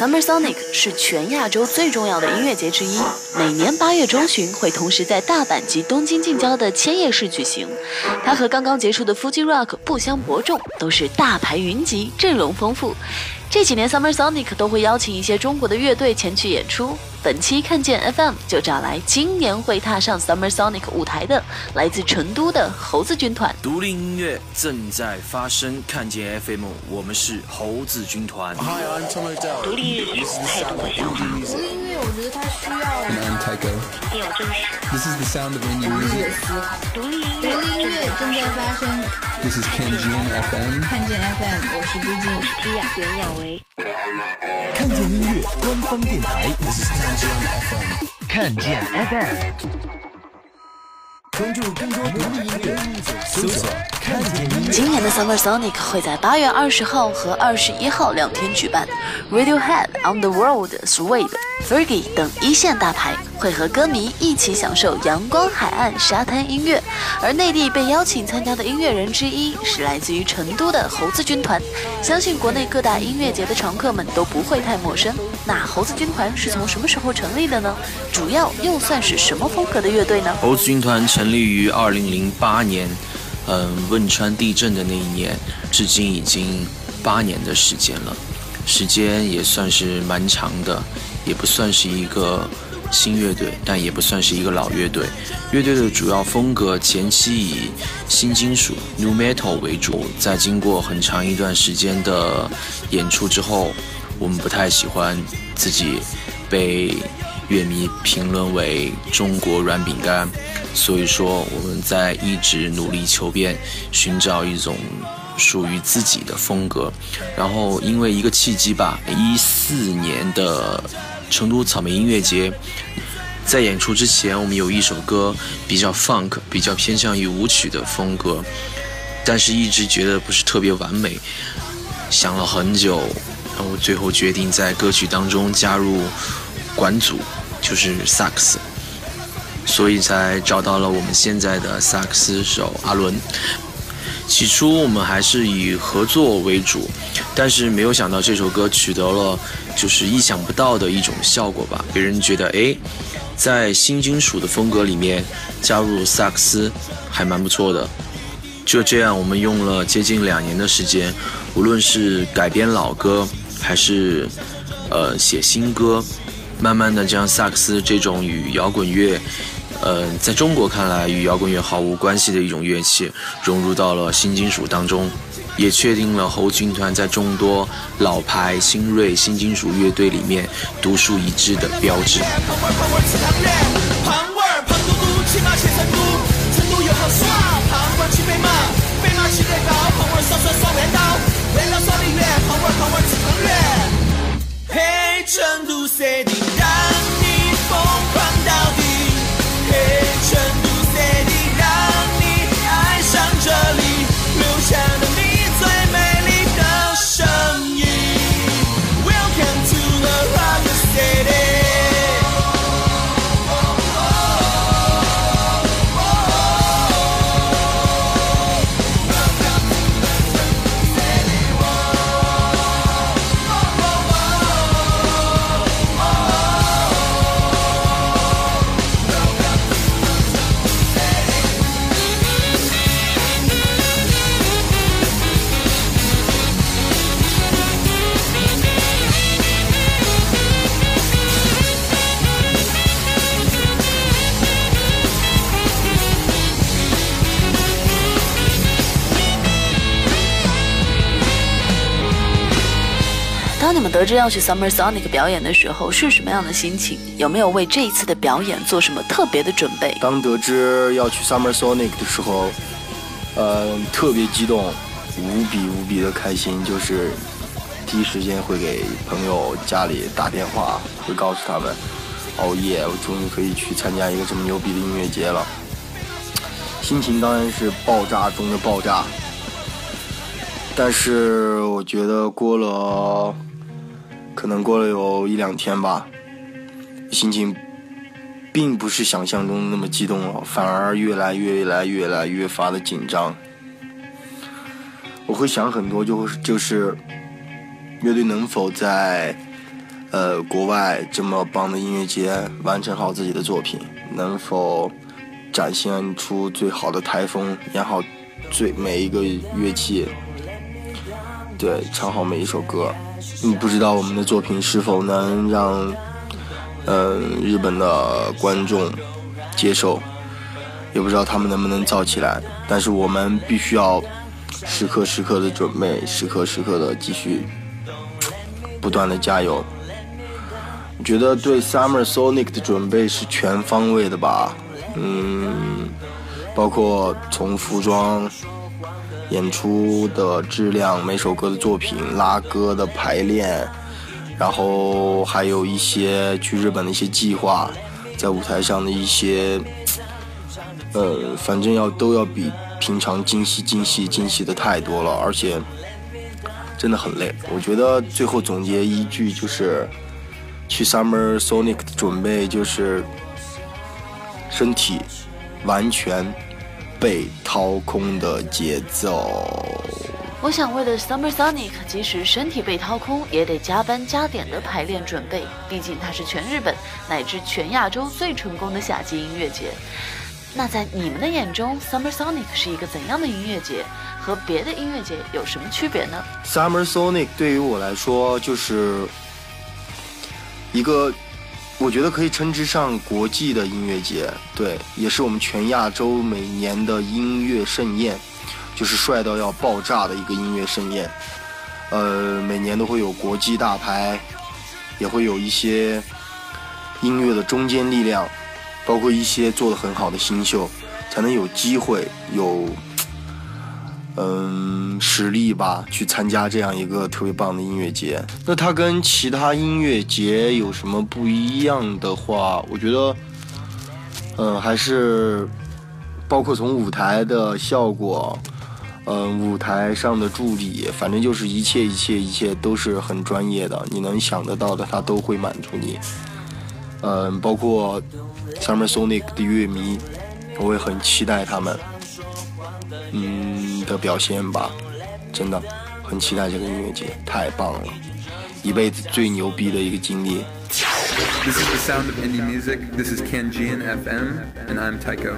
Summer Sonic 是全亚洲最重要的音乐节之一，每年八月中旬会同时在大阪及东京近郊的千叶市举行。它和刚刚结束的 Fuji Rock 不相伯仲，都是大牌云集，阵容丰富。这几年 Summer Sonic 都会邀请一些中国的乐队前去演出。本期看见 FM 就找来今年会踏上 Summer Sonic 舞台的来自成都的猴子军团。独立音乐正在发生，看见 FM，我们是猴子军团。独立音乐太多的想法。独立音乐，我觉得它需要一定要真实。This is the sound of indie music. 独立音乐正在发生。This is 看见 FM. 看见 FM，我是朱静，朱亚袁娅维。看见音乐官方电台。This is 看见 FM，关注更多独立音乐，搜索“看见音乐”。今年的 Summer Sonic 会在八月二十号和二十一号两天举办，Radiohead、On the World、Suede、Fergie 等一线大牌会和歌迷一起享受阳光海岸沙滩音乐。而内地被邀请参加的音乐人之一是来自于成都的猴子军团，相信国内各大音乐节的常客们都不会太陌生。那猴子军团是从什么时候成立的呢？主要又算是什么风格的乐队呢？猴子军团成立于二零零八年，嗯，汶川地震的那一年，至今已经八年的时间了，时间也算是蛮长的，也不算是一个新乐队，但也不算是一个老乐队。乐队的主要风格前期以新金属 （New Metal） 为主，在经过很长一段时间的演出之后，我们不太喜欢自己被乐迷评论为中国软饼干，所以说我们在一直努力求变，寻找一种属于自己的风格。然后因为一个契机吧，一四年的成都草莓音乐节，在演出之前，我们有一首歌比较 funk，比较偏向于舞曲的风格，但是一直觉得不是特别完美，想了很久，然后最后决定在歌曲当中加入管组，就是萨克斯，所以才找到了我们现在的萨克斯手阿伦。起初我们还是以合作为主，但是没有想到这首歌取得了就是意想不到的一种效果吧。别人觉得，哎，在新金属的风格里面加入萨克斯还蛮不错的。就这样，我们用了接近两年的时间，无论是改编老歌，还是呃写新歌，慢慢的将萨克斯这种与摇滚乐。呃，在中国看来与摇滚乐毫无关系的一种乐器，融入到了新金属当中，也确定了猴军团在众多老牌新锐新金属乐队里面独树一帜的标志。嘿，成都 City 让你疯狂到底。嘿，成当你们得知要去 Summer Sonic 表演的时候，是什么样的心情？有没有为这一次的表演做什么特别的准备？当得知要去 Summer Sonic 的时候，呃，特别激动，无比无比的开心，就是第一时间会给朋友家里打电话，会告诉他们，哦耶，我终于可以去参加一个这么牛逼的音乐节了。心情当然是爆炸中的爆炸，但是我觉得过了，可能过了有一两天吧，心情并不是想象中那么激动了，反而越来越来越来越发的紧张。我会想很多，就就是乐队能否在呃，国外这么棒的音乐节完成好自己的作品，能否展现出最好的台风，演好最每一个乐器，对，唱好每一首歌。嗯，不知道我们的作品是否能让嗯日本的观众接受，也不知道他们能不能造起来。但是我们必须要时刻时刻的准备，时刻时刻的继续不断的加油。我觉得对 Summer Sonic 的准备是全方位的吧，嗯，包括从服装、演出的质量、每首歌的作品、拉歌的排练，然后还有一些去日本的一些计划，在舞台上的一些，呃，反正要都要比平常精细、精细、精细的太多了，而且真的很累。我觉得最后总结一句就是。去 Summer Sonic 的准备就是身体完全被掏空的节奏。我想为了 Summer Sonic，即使身体被掏空，也得加班加点的排练准备。毕竟它是全日本乃至全亚洲最成功的夏季音乐节。那在你们的眼中，Summer Sonic 是一个怎样的音乐节？和别的音乐节有什么区别呢？Summer Sonic 对于我来说就是。一个，我觉得可以称之上国际的音乐节，对，也是我们全亚洲每年的音乐盛宴，就是帅到要爆炸的一个音乐盛宴。呃，每年都会有国际大牌，也会有一些音乐的中坚力量，包括一些做的很好的新秀，才能有机会有。嗯，实力吧，去参加这样一个特别棒的音乐节。那它跟其他音乐节有什么不一样的话，我觉得，嗯，还是包括从舞台的效果，嗯，舞台上的助理，反正就是一切一切一切都是很专业的。你能想得到的，他都会满足你。嗯，包括 Summer Sonic 的乐迷，我也很期待他们。嗯的表现吧，真的很期待这个音乐节，太棒了，一辈子最牛逼的一个经历。This is the sound of indie music. This is Kenjian FM, and I'm Tycho.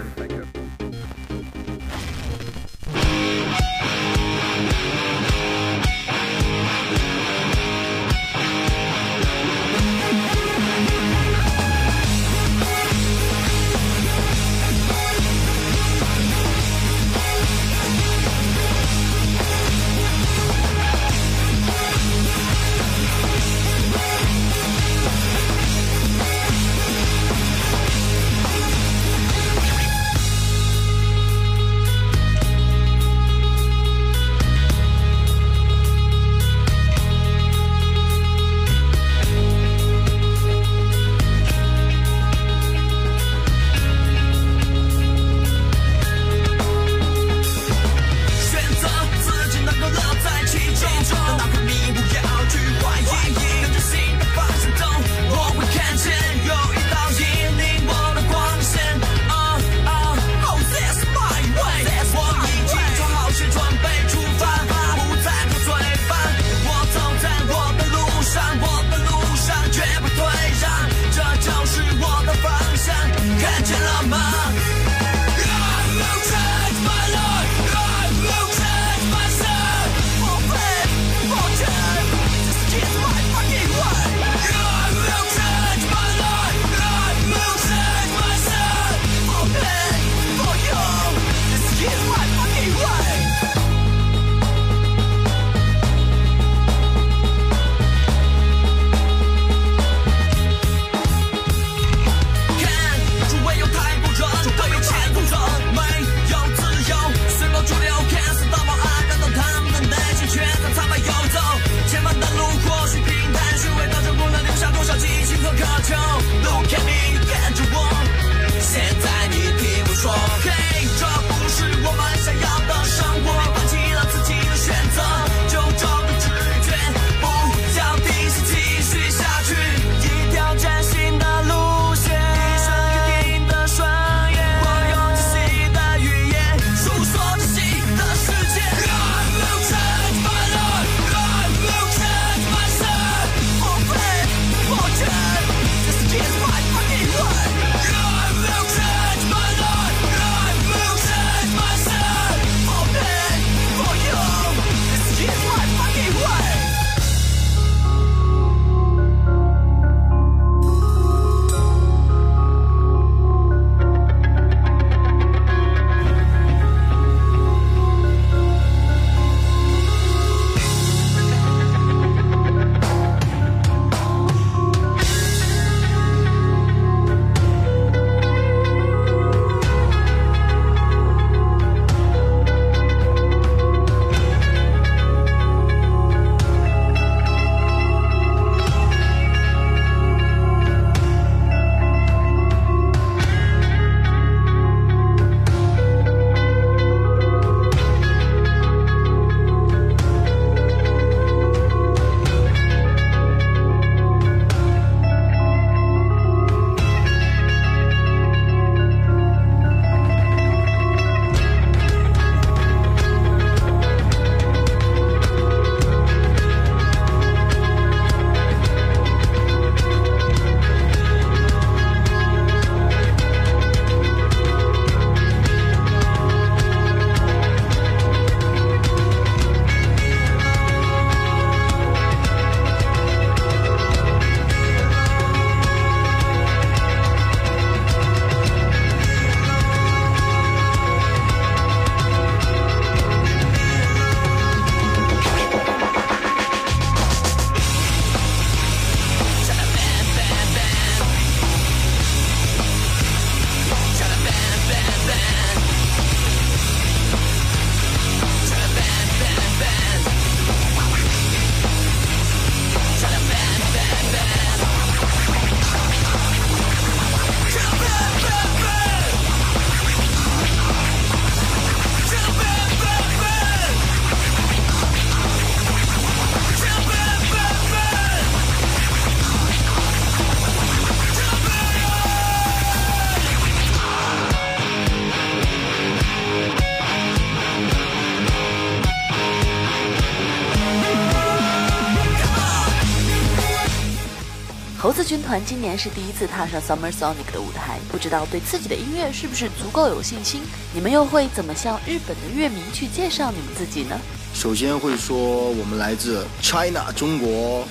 团今年是第一次踏上 Summer Sonic 的舞台，不知道对自己的音乐是不是足够有信心？你们又会怎么向日本的乐迷去介绍你们自己呢？首先会说我们来自 China 中国，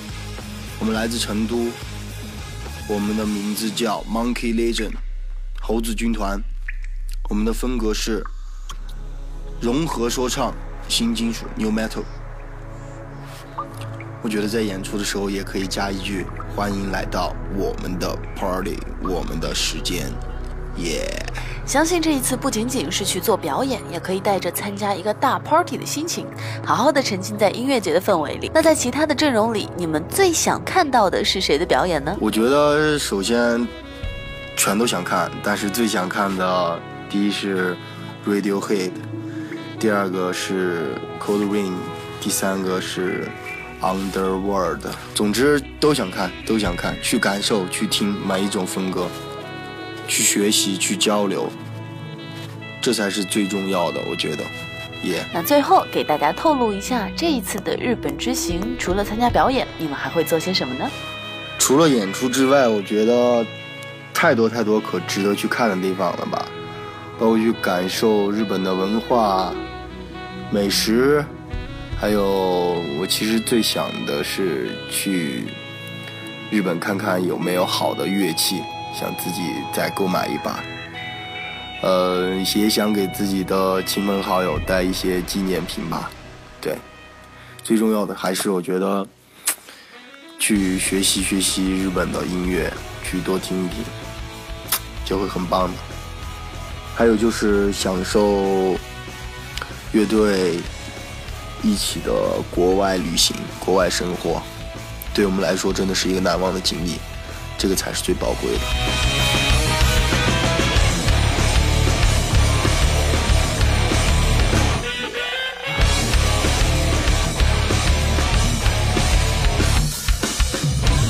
我们来自成都，我们的名字叫 Monkey Legend 猴子军团，我们的风格是融合说唱、新金属 New Metal。我觉得在演出的时候也可以加一句“欢迎来到我们的 party，我们的时间”，耶！相信这一次不仅仅是去做表演，也可以带着参加一个大 party 的心情，好好的沉浸在音乐节的氛围里。那在其他的阵容里，你们最想看到的是谁的表演呢？我觉得首先全都想看，但是最想看的第一是 Radiohead，第二个是 Cold Rain，第三个是。Underworld，总之都想看，都想看，去感受，去听每一种风格，去学习，去交流，这才是最重要的，我觉得。耶。那最后给大家透露一下，这一次的日本之行，除了参加表演，你们还会做些什么呢？除了演出之外，我觉得太多太多可值得去看的地方了吧，包括去感受日本的文化、美食。还有，我其实最想的是去日本看看有没有好的乐器，想自己再购买一把。呃，也想给自己的亲朋好友带一些纪念品吧。对，最重要的还是我觉得去学习学习日本的音乐，去多听一听，就会很棒的。还有就是享受乐队。一起的国外旅行、国外生活，对我们来说真的是一个难忘的经历，这个才是最宝贵的。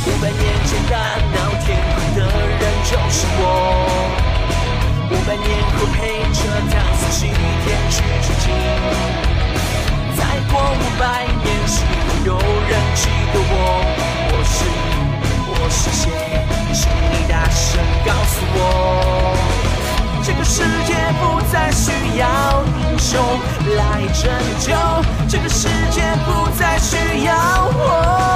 五百年前大闹天宫的人就是我，五百年后陪着唐僧西天取取经。再过五百年，是否有人记得我？我是我是谁？请你大声告诉我。这个世界不再需要英雄来拯救，这个世界不再需要我。我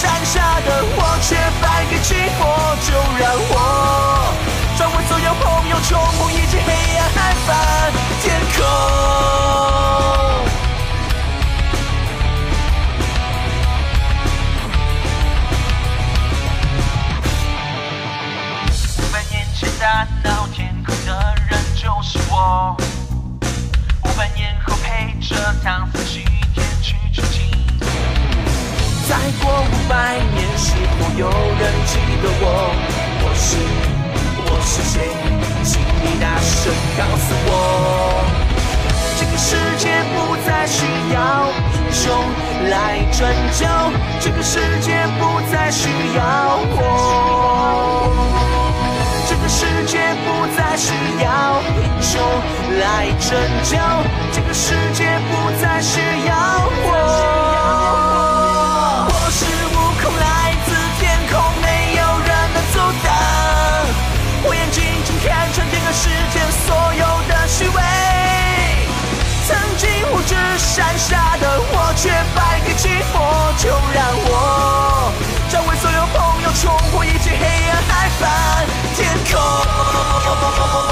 山下的我，却败给寂寞。就让我转为所有朋友，冲破一切黑暗，海翻天空。五百年前大闹天宫的人就是我，五百年后陪着唐过五百年，是否有人记得我？我是我是谁？请你大声告诉我。这个世界不再需要英雄来拯救，这个世界不再需要我。这个世界不再需要英雄来拯救，这个世就让我找回所有朋友，冲破一切黑暗，海翻天空。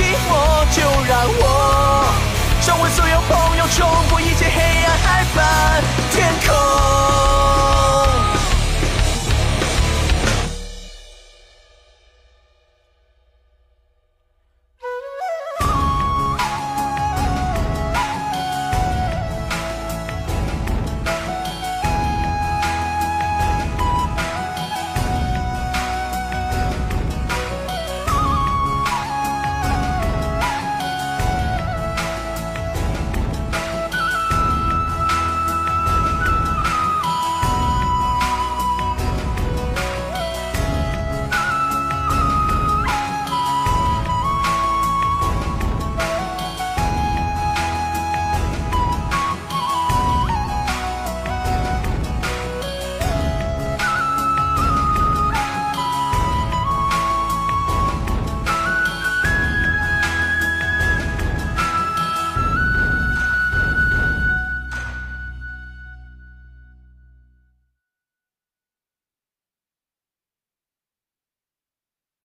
寂寞就让我成为所有朋友冲破一切黑暗海怕